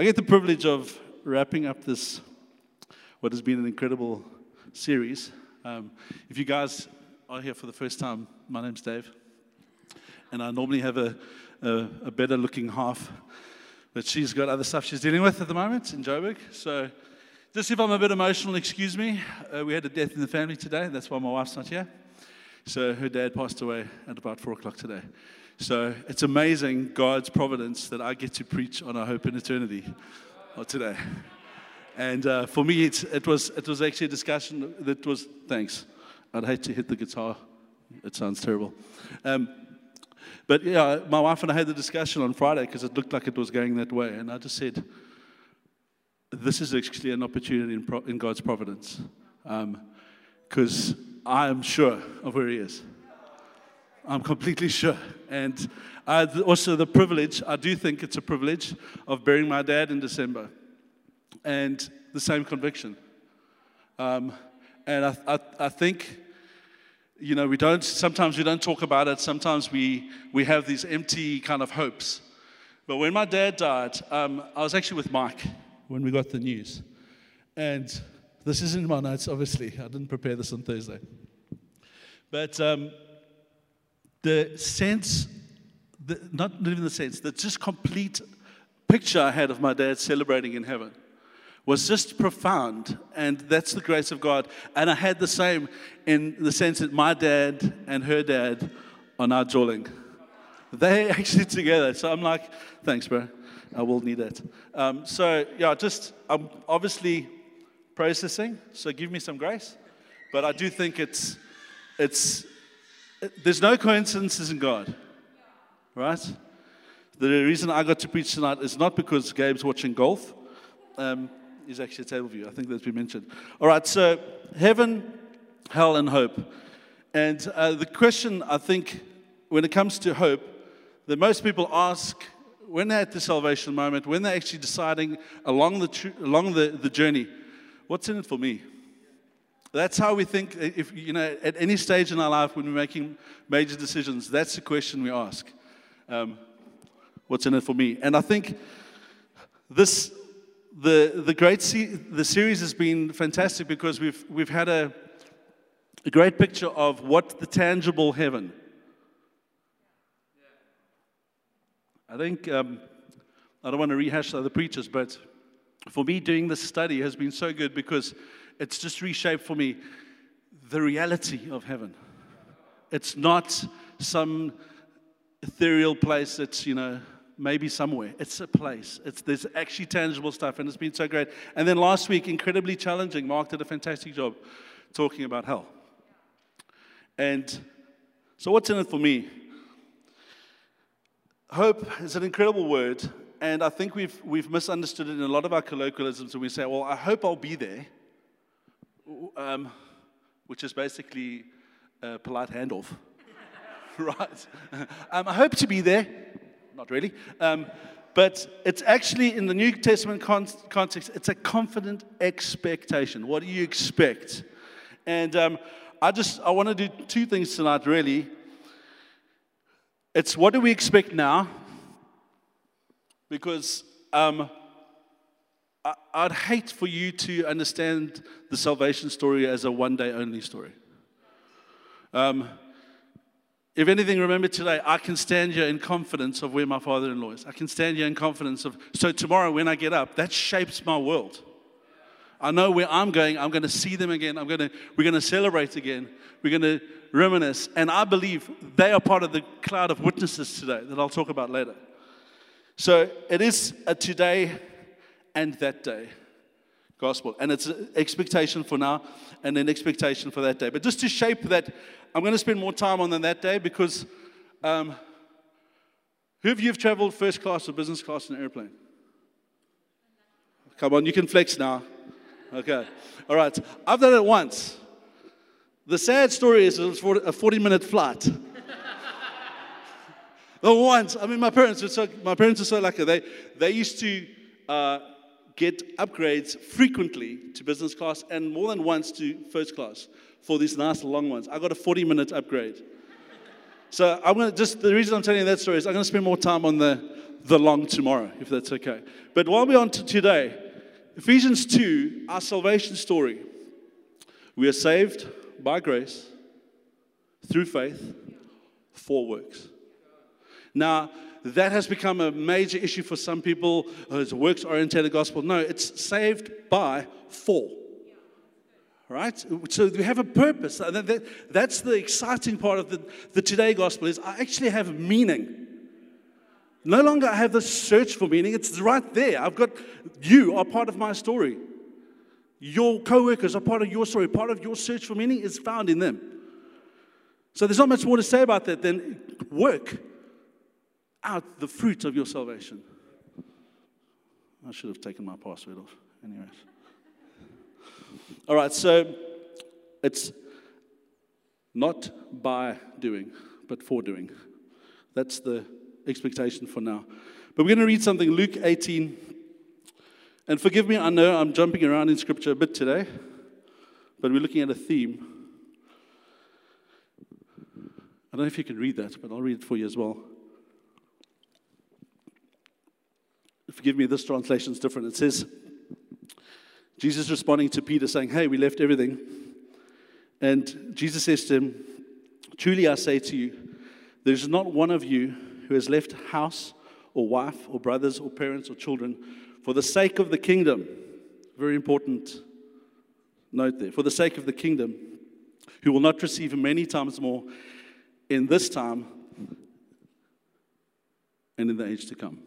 I get the privilege of wrapping up this, what has been an incredible series. Um, if you guys are here for the first time, my name's Dave, and I normally have a, a, a better looking half, but she's got other stuff she's dealing with at the moment in Joburg. So, just if I'm a bit emotional, excuse me. Uh, we had a death in the family today, that's why my wife's not here. So, her dad passed away at about four o'clock today. So, it's amazing God's providence that I get to preach on our hope in eternity today. And uh, for me, it, was, it was actually a discussion that was, thanks. I'd hate to hit the guitar. It sounds terrible. Um, but yeah, my wife and I had the discussion on Friday because it looked like it was going that way. And I just said, this is actually an opportunity in, pro- in God's providence. Because um, I am sure of where He is. I'm completely sure. And I also the privilege, I do think it's a privilege, of burying my dad in December. And the same conviction. Um, and I, I, I think you know, we don't, sometimes we don't talk about it. Sometimes we, we have these empty kind of hopes. But when my dad died, um, I was actually with Mike when we got the news. And this isn't my notes, obviously. I didn't prepare this on Thursday. But um, the sense, the, not even the sense, the just complete picture I had of my dad celebrating in heaven was just profound. And that's the grace of God. And I had the same in the sense that my dad and her dad are now jawling. They actually together. So I'm like, thanks, bro. I will need that. Um, so, yeah, just, I'm obviously processing. So give me some grace. But I do think it's, it's, there's no coincidences in God, right? The reason I got to preach tonight is not because Gabe's watching golf. Um, is actually a table view. I think that's been mentioned. All right, so heaven, hell, and hope. And uh, the question, I think, when it comes to hope, that most people ask when they're at the salvation moment, when they're actually deciding along the, tr- along the, the journey, what's in it for me? That's how we think, if, you know, at any stage in our life when we're making major decisions, that's the question we ask. Um, what's in it for me? And I think this the, the great se- the series has been fantastic because we've, we've had a, a great picture of what the tangible heaven. I think um, I don't want to rehash the other preachers, but for me, doing this study has been so good because it's just reshaped for me the reality of heaven. It's not some ethereal place that's, you know, maybe somewhere. It's a place. It's, there's actually tangible stuff, and it's been so great. And then last week, incredibly challenging. Mark did a fantastic job talking about hell. And so, what's in it for me? Hope is an incredible word, and I think we've, we've misunderstood it in a lot of our colloquialisms when we say, Well, I hope I'll be there, um, which is basically a polite handoff. right? Um, I hope to be there not really. Um, but it's actually in the New Testament con- context, it's a confident expectation. What do you expect? And um, I just I want to do two things tonight, really. It's what do we expect now? Because um, I, would hate for you to understand the salvation story as a one day only story. Um, if anything, remember today, I can stand here in confidence of where my father in law is. I can stand here in confidence of, so tomorrow when I get up, that shapes my world. I know where I'm going. I'm going to see them again. I'm going to, we're going to celebrate again. We're going to reminisce. And I believe they are part of the cloud of witnesses today that I'll talk about later. So it is a today and that day gospel. And it's an expectation for now and an expectation for that day. But just to shape that I'm going to spend more time on than that day because um, who of you have traveled first class or business class in an airplane? Come on, you can flex now. Okay. All right. I've done it once. The sad story is it's a 40 minute flight. the once, I mean, my parents are so, my parents are so lucky. They, they used to uh, get upgrades frequently to business class and more than once to first class for these nice long ones. I got a 40 minute upgrade. So I'm going to just, the reason I'm telling you that story is I'm going to spend more time on the, the long tomorrow, if that's okay. But while we're on to today, Ephesians 2, our salvation story. We are saved by grace through faith for works. Now, that has become a major issue for some people. It's works oriented gospel. No, it's saved by for. Right? So we have a purpose. That's the exciting part of the, the today gospel is I actually have meaning. No longer I have this search for meaning. It's right there. I've got you are part of my story. Your co-workers are part of your story. Part of your search for meaning is found in them. So there's not much more to say about that than work out the fruit of your salvation. I should have taken my password off. Anyways. All right, so it's not by doing, but for doing. That's the expectation for now. But we're going to read something, Luke 18. And forgive me, I know I'm jumping around in scripture a bit today, but we're looking at a theme. I don't know if you can read that, but I'll read it for you as well. Forgive me, this translation is different. It says, Jesus responding to Peter, saying, Hey, we left everything. And Jesus says to him, Truly I say to you, there's not one of you who has left house or wife or brothers or parents or children for the sake of the kingdom. Very important note there. For the sake of the kingdom, who will not receive many times more in this time and in the age to come.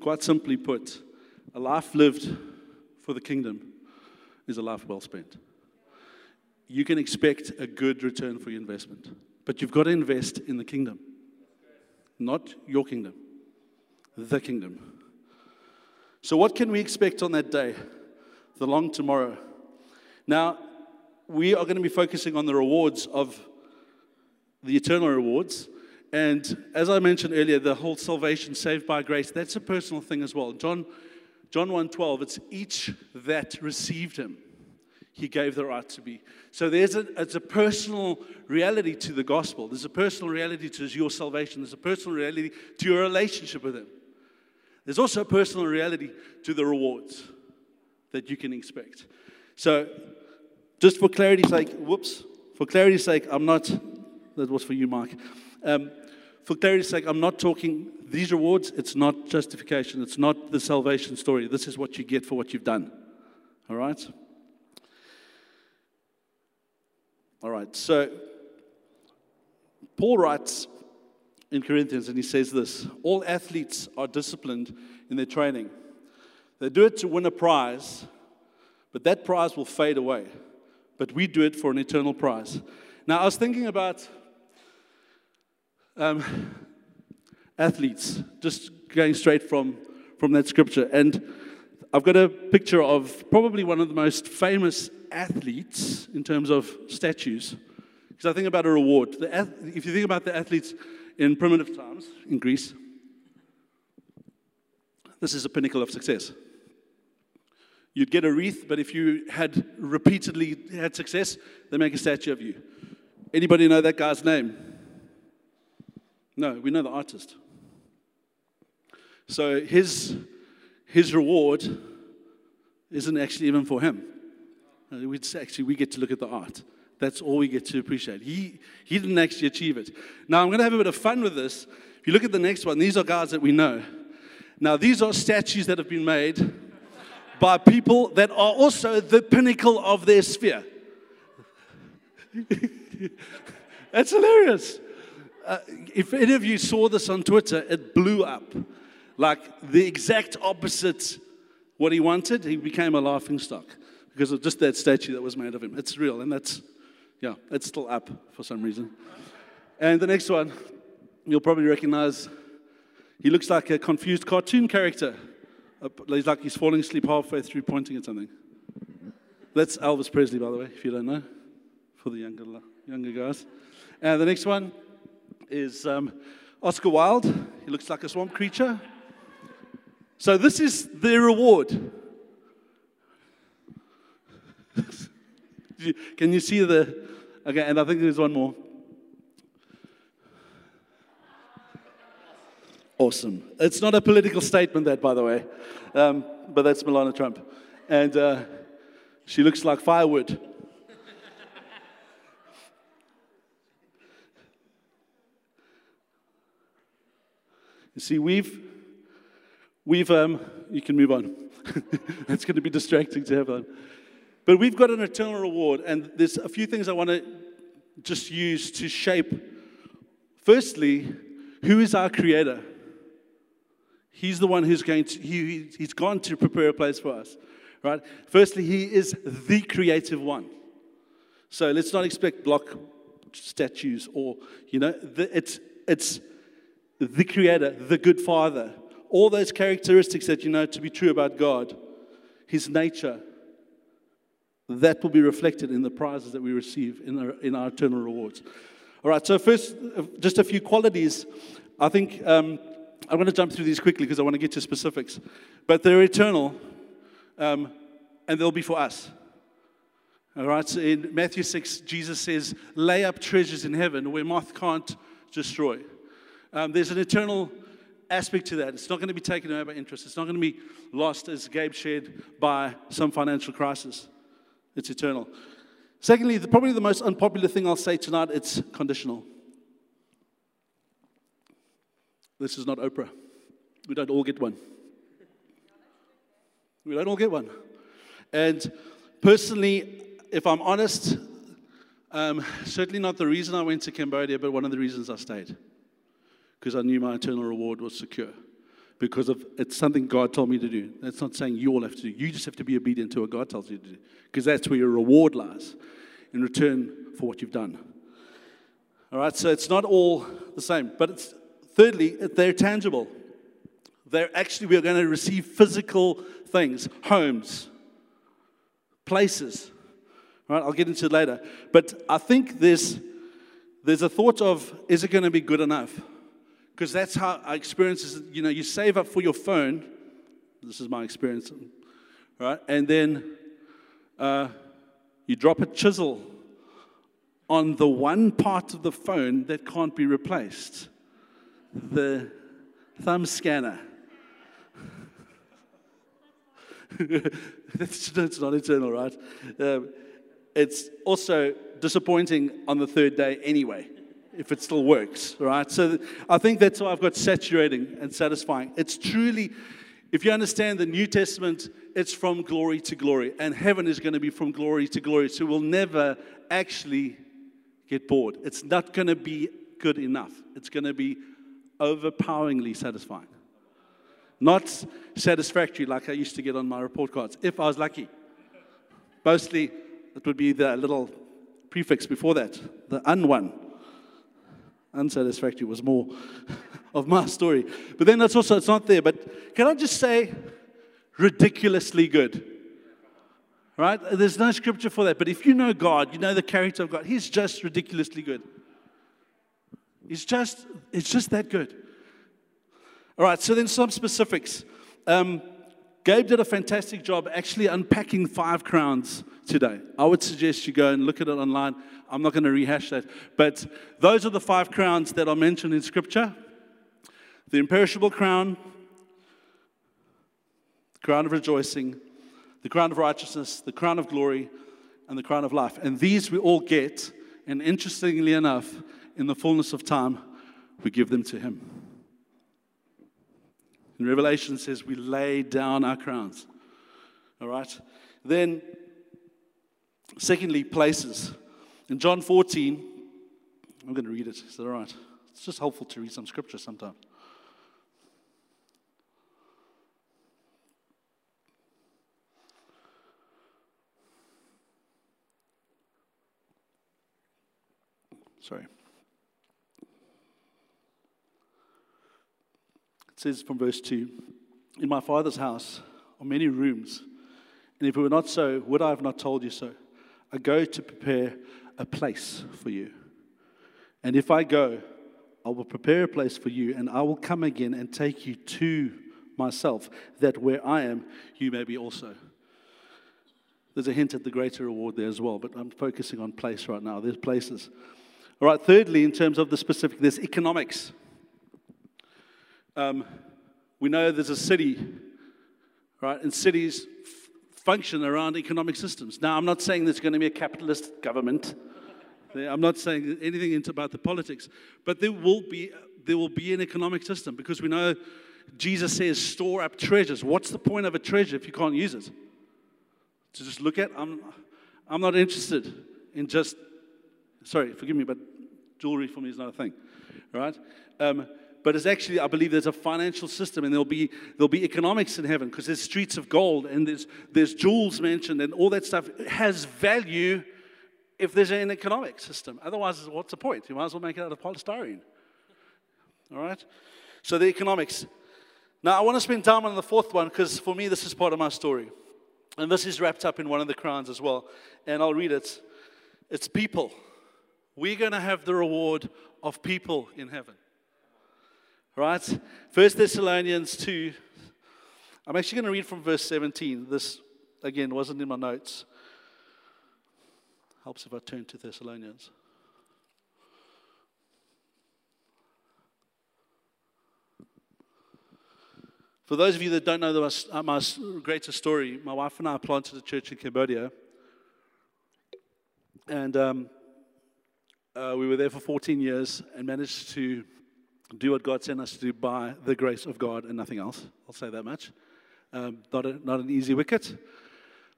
Quite simply put, a life lived for the kingdom is a life well spent. You can expect a good return for your investment, but you've got to invest in the kingdom, not your kingdom, the kingdom. So, what can we expect on that day, the long tomorrow? Now, we are going to be focusing on the rewards of the eternal rewards and as I mentioned earlier, the whole salvation saved by grace, that's a personal thing as well. John, John 1.12, it's each that received him, he gave the right to be. So there's a, it's a personal reality to the gospel. There's a personal reality to your salvation. There's a personal reality to your relationship with him. There's also a personal reality to the rewards that you can expect. So just for clarity's sake, whoops, for clarity's sake, I'm not, that was for you, Mike. Um, for clarity's sake, I'm not talking these rewards, it's not justification, it's not the salvation story. This is what you get for what you've done. All right? All right, so Paul writes in Corinthians and he says this All athletes are disciplined in their training. They do it to win a prize, but that prize will fade away. But we do it for an eternal prize. Now, I was thinking about um, athletes, just going straight from, from that scripture. And I've got a picture of probably one of the most famous athletes in terms of statues. Because I think about a reward. The, if you think about the athletes in primitive times in Greece, this is a pinnacle of success. You'd get a wreath, but if you had repeatedly had success, they make a statue of you. Anybody know that guy's name? No, we know the artist. So his, his reward isn't actually even for him. Uh, we actually we get to look at the art. That's all we get to appreciate. He, he didn't actually achieve it. Now I'm going to have a bit of fun with this. If you look at the next one, these are guys that we know. Now these are statues that have been made by people that are also the pinnacle of their sphere. That's hilarious uh, if any of you saw this on Twitter, it blew up. Like the exact opposite what he wanted, he became a laughing stock because of just that statue that was made of him. It's real, and that's, yeah, it's still up for some reason. And the next one, you'll probably recognize, he looks like a confused cartoon character. He's like he's falling asleep halfway through pointing at something. That's Elvis Presley, by the way, if you don't know, for the younger, younger guys. And the next one, is um, Oscar Wilde. He looks like a swamp creature. So this is their reward. Can you see the? Okay, and I think there's one more. Awesome. It's not a political statement, that, by the way, um, but that's Melania Trump. And uh, she looks like firewood. You see, we've, we've, um, you can move on. it's going to be distracting to have on. But we've got an eternal reward, and there's a few things I want to just use to shape. Firstly, who is our creator? He's the one who's going to, he, he's gone to prepare a place for us, right? Firstly, he is the creative one. So let's not expect block statues or, you know, the, it's, it's the creator, the good father. All those characteristics that you know to be true about God, his nature, that will be reflected in the prizes that we receive in our, in our eternal rewards. All right, so first, uh, just a few qualities. I think um, I'm going to jump through these quickly because I want to get to specifics. But they're eternal, um, and they'll be for us. All right, so in Matthew 6, Jesus says, lay up treasures in heaven where moth can't destroy. Um, there's an eternal aspect to that. It's not going to be taken away by interest. It's not going to be lost, as Gabe shared, by some financial crisis. It's eternal. Secondly, the, probably the most unpopular thing I'll say tonight, it's conditional. This is not Oprah. We don't all get one. We don't all get one. And personally, if I'm honest, um, certainly not the reason I went to Cambodia, but one of the reasons I stayed. Because I knew my eternal reward was secure. Because of it's something God told me to do. That's not saying you all have to do. You just have to be obedient to what God tells you to do. Because that's where your reward lies in return for what you've done. All right, so it's not all the same. But it's thirdly, they're tangible. They're actually, we're going to receive physical things, homes, places. All right, I'll get into it later. But I think there's, there's a thought of, is it going to be good enough? Because that's how I experience is, you know, you save up for your phone. This is my experience. Right? And then uh, you drop a chisel on the one part of the phone that can't be replaced the thumb scanner. that's, not eternal, right? Um, it's also disappointing on the third day anyway, if it still works, right? So I think that's why I've got saturating and satisfying. It's truly, if you understand the New Testament, it's from glory to glory, and heaven is going to be from glory to glory. So we'll never actually get bored. It's not going to be good enough. It's going to be overpoweringly satisfying. Not satisfactory like I used to get on my report cards, if I was lucky. Mostly, it would be the little prefix before that, the un one. Unsatisfactory was more of my story. But then that's also, it's not there. But can I just say, ridiculously good? Right? There's no scripture for that. But if you know God, you know the character of God, He's just ridiculously good. He's just, it's just that good. All right, so then some specifics. Um, Gabe did a fantastic job actually unpacking five crowns today. I would suggest you go and look at it online. I'm not going to rehash that. But those are the five crowns that are mentioned in Scripture the imperishable crown, the crown of rejoicing, the crown of righteousness, the crown of glory, and the crown of life. And these we all get, and interestingly enough, in the fullness of time, we give them to Him. Revelation says we lay down our crowns. All right? Then, secondly, places. In John 14, I'm going to read it. Is that all right? It's just helpful to read some scripture sometimes. Sorry. It says from verse 2 In my Father's house are many rooms, and if it were not so, would I have not told you so? I go to prepare a place for you. And if I go, I will prepare a place for you, and I will come again and take you to myself, that where I am, you may be also. There's a hint at the greater reward there as well, but I'm focusing on place right now. There's places. All right, thirdly, in terms of the specific, there's economics. Um, we know there's a city, right? And cities f- function around economic systems. Now, I'm not saying there's going to be a capitalist government. I'm not saying anything about the politics, but there will be there will be an economic system because we know Jesus says store up treasures. What's the point of a treasure if you can't use it? To just look at? I'm I'm not interested in just sorry, forgive me, but jewelry for me is not a thing, right? Um, but it's actually, I believe, there's a financial system, and there'll be there'll be economics in heaven because there's streets of gold, and there's there's jewels mentioned, and all that stuff has value if there's an economic system. Otherwise, what's the point? You might as well make it out of polystyrene. All right? So the economics. Now, I want to spend time on the fourth one because for me, this is part of my story. And this is wrapped up in one of the crowns as well. And I'll read it. It's people. We're going to have the reward of people in heaven. Right? First Thessalonians 2. I'm actually going to read from verse 17. This, again, wasn't in my notes. Helps if I turn to Thessalonians. For those of you that don't know the, uh, my greatest story, my wife and I planted a church in Cambodia. And um, uh, we were there for 14 years and managed to do what God sent us to do by the grace of God and nothing else. I'll say that much. Um, not, a, not an easy wicket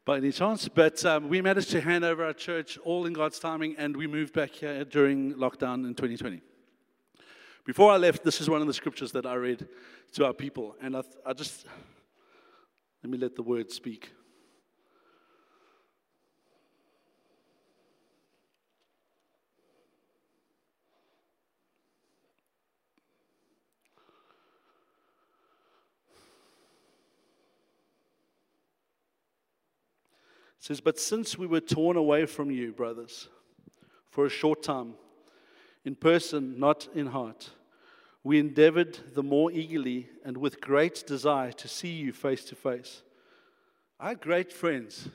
by any chance, but um, we managed to hand over our church all in God's timing and we moved back here during lockdown in 2020. Before I left, this is one of the scriptures that I read to our people. And I, I just, let me let the word speak. It says, But since we were torn away from you, brothers, for a short time, in person, not in heart, we endeavored the more eagerly and with great desire to see you face to face. I great friends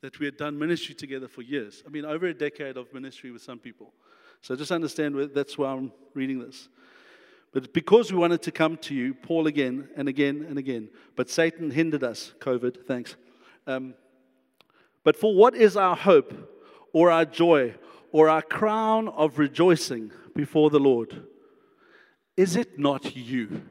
that we had done ministry together for years. I mean, over a decade of ministry with some people. So just understand that's why I'm reading this. But because we wanted to come to you, Paul again and again and again, but Satan hindered us, COVID, thanks. Um, but for what is our hope or our joy or our crown of rejoicing before the Lord? Is it not you?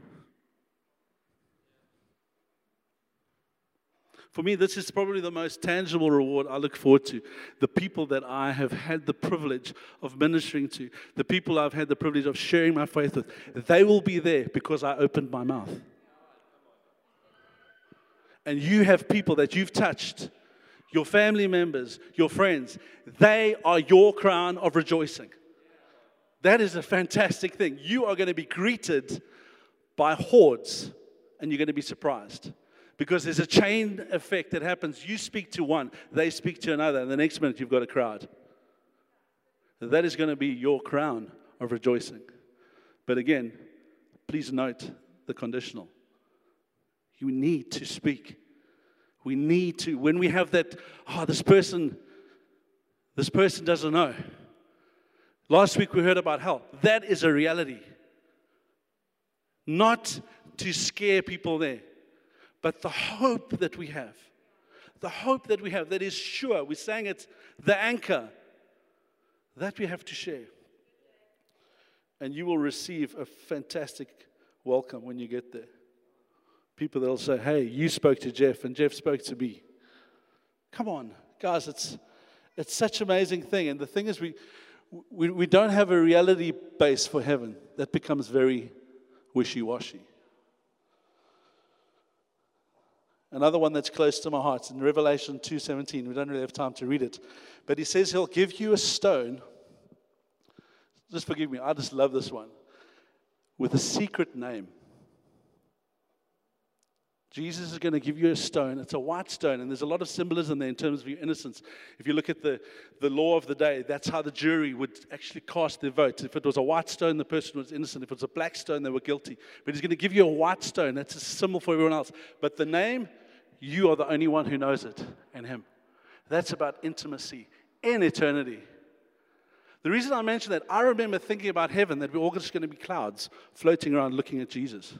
For me, this is probably the most tangible reward I look forward to. The people that I have had the privilege of ministering to, the people I've had the privilege of sharing my faith with, they will be there because I opened my mouth. And you have people that you've touched, your family members, your friends, they are your crown of rejoicing. That is a fantastic thing. You are going to be greeted by hordes and you're going to be surprised because there's a chain effect that happens. You speak to one, they speak to another, and the next minute you've got a crowd. That is going to be your crown of rejoicing. But again, please note the conditional. You need to speak. We need to, when we have that, oh, this person, this person doesn't know. Last week we heard about hell. That is a reality. Not to scare people there, but the hope that we have. The hope that we have that is sure. We sang it, the anchor, that we have to share. And you will receive a fantastic welcome when you get there. People that'll say, Hey, you spoke to Jeff, and Jeff spoke to me. Come on, guys, it's, it's such an amazing thing. And the thing is, we, we, we don't have a reality base for heaven. That becomes very wishy washy. Another one that's close to my heart in Revelation 2:17. We don't really have time to read it. But he says he'll give you a stone. Just forgive me, I just love this one. With a secret name. Jesus is going to give you a stone. It's a white stone, and there's a lot of symbolism there in terms of your innocence. If you look at the, the law of the day, that's how the jury would actually cast their votes. If it was a white stone, the person was innocent. If it was a black stone, they were guilty. But he's going to give you a white stone. That's a symbol for everyone else. But the name, you are the only one who knows it, and him. That's about intimacy in eternity. The reason I mention that, I remember thinking about heaven that we're all just going to be clouds floating around looking at Jesus.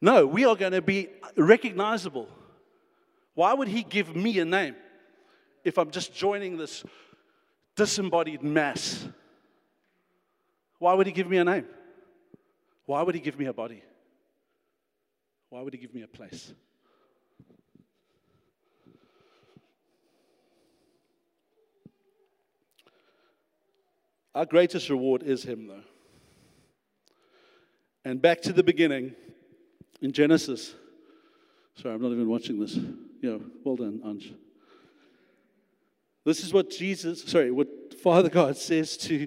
No, we are going to be recognizable. Why would he give me a name if I'm just joining this disembodied mass? Why would he give me a name? Why would he give me a body? Why would he give me a place? Our greatest reward is him, though. And back to the beginning in Genesis. Sorry, I'm not even watching this. Yeah, well done, Anj. This is what Jesus, sorry, what Father God says to,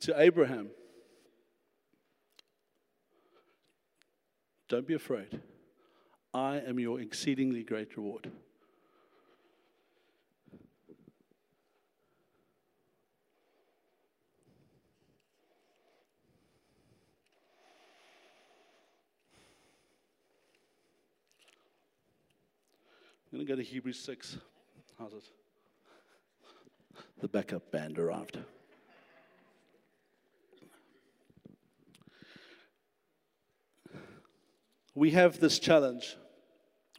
to Abraham. Don't be afraid. I am your exceedingly great reward. Going to go to Hebrews 6. How's it? The backup band arrived. We have this challenge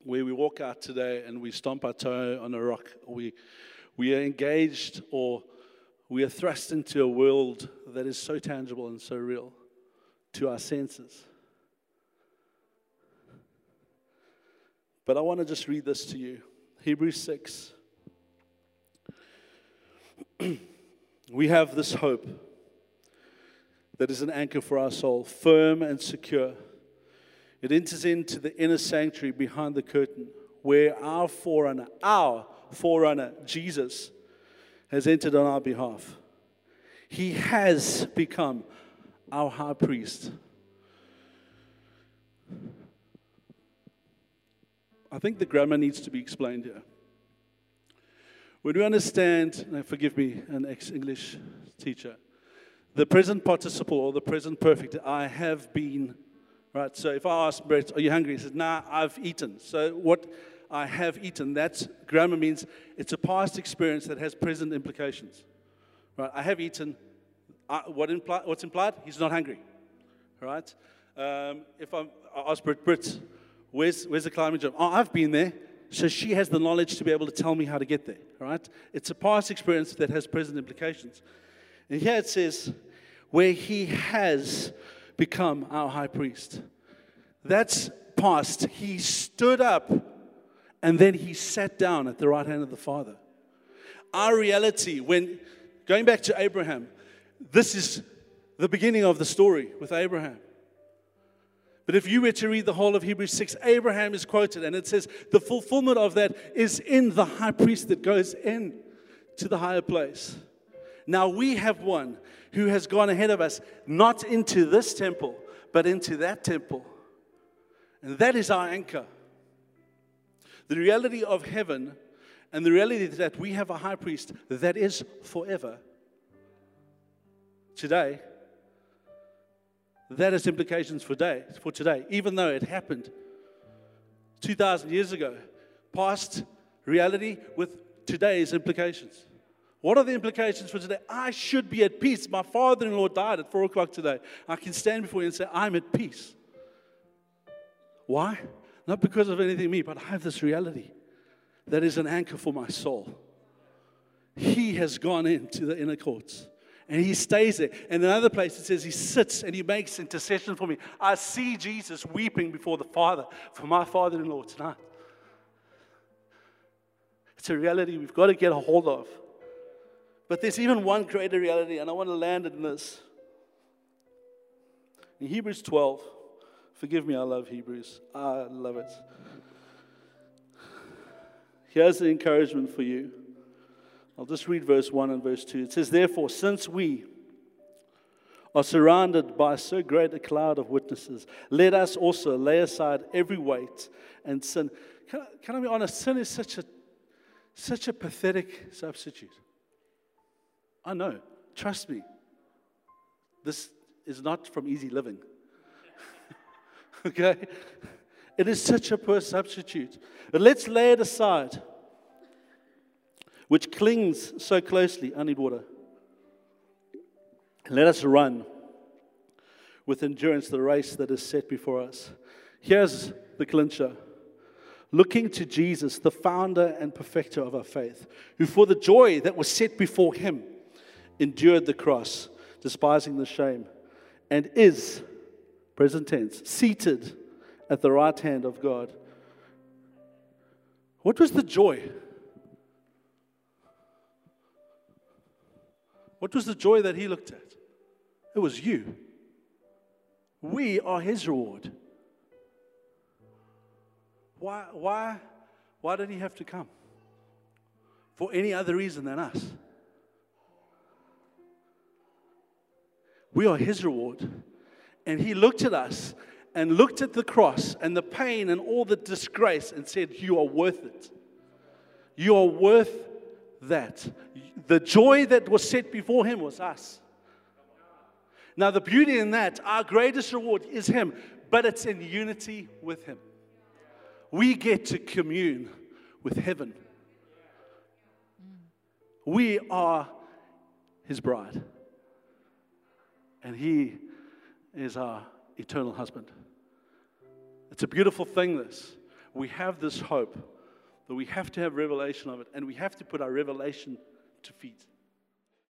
where we walk out today and we stomp our toe on a rock. We, we are engaged or we are thrust into a world that is so tangible and so real to our senses. But I want to just read this to you Hebrews 6. we have this hope that is an anchor for our soul, firm and secure. It enters into the inner sanctuary behind the curtain where our forerunner, our forerunner, Jesus, has entered on our behalf. He has become our high priest. I think the grammar needs to be explained here. When we understand, forgive me, an ex English teacher, the present participle or the present perfect, I have been, right? So if I ask Brett, Are you hungry? He says, Nah, I've eaten. So what I have eaten, that's grammar means it's a past experience that has present implications, right? I have eaten. I, what impli- what's implied? He's not hungry, right? Um, if I'm, I ask Britt, Britt, Where's, where's the climbing job? Oh, I've been there. So she has the knowledge to be able to tell me how to get there, right? It's a past experience that has present implications. And here it says, where he has become our high priest. That's past. He stood up and then he sat down at the right hand of the Father. Our reality, when going back to Abraham, this is the beginning of the story with Abraham. But if you were to read the whole of Hebrews 6, Abraham is quoted, and it says the fulfillment of that is in the high priest that goes in to the higher place. Now we have one who has gone ahead of us, not into this temple, but into that temple. And that is our anchor. The reality of heaven and the reality that we have a high priest that is forever. Today, that has implications for, day, for today, even though it happened 2,000 years ago. Past reality with today's implications. What are the implications for today? I should be at peace. My father in law died at 4 o'clock today. I can stand before you and say, I'm at peace. Why? Not because of anything me, but I have this reality that is an anchor for my soul. He has gone into the inner courts and he stays there. And another place it says he sits and he makes intercession for me. I see Jesus weeping before the Father for my father in law tonight. It's a reality we've got to get a hold of. But there's even one greater reality, and I want to land it in this. In Hebrews 12, forgive me, I love Hebrews. I love it. Here's the encouragement for you. I'll just read verse 1 and verse 2. It says, Therefore, since we are surrounded by so great a cloud of witnesses, let us also lay aside every weight and sin. Can I, can I be honest? Sin is such a, such a pathetic substitute. I know. Trust me. This is not from easy living. okay? It is such a poor substitute. But let's lay it aside which clings so closely. I need water. Let us run with endurance the race that is set before us. Here's the clincher looking to Jesus, the founder and perfecter of our faith, who for the joy that was set before him endured the cross, despising the shame, and is, present tense, seated at the right hand of God. What was the joy? What was the joy that he looked at? It was you. We are his reward. Why, why, why did he have to come? For any other reason than us. We are his reward. And he looked at us and looked at the cross and the pain and all the disgrace and said, You are worth it. You are worth that. The joy that was set before him was us. Now, the beauty in that, our greatest reward is him, but it's in unity with him. We get to commune with heaven. We are his bride, and he is our eternal husband. It's a beautiful thing, this. We have this hope, but we have to have revelation of it, and we have to put our revelation to feet.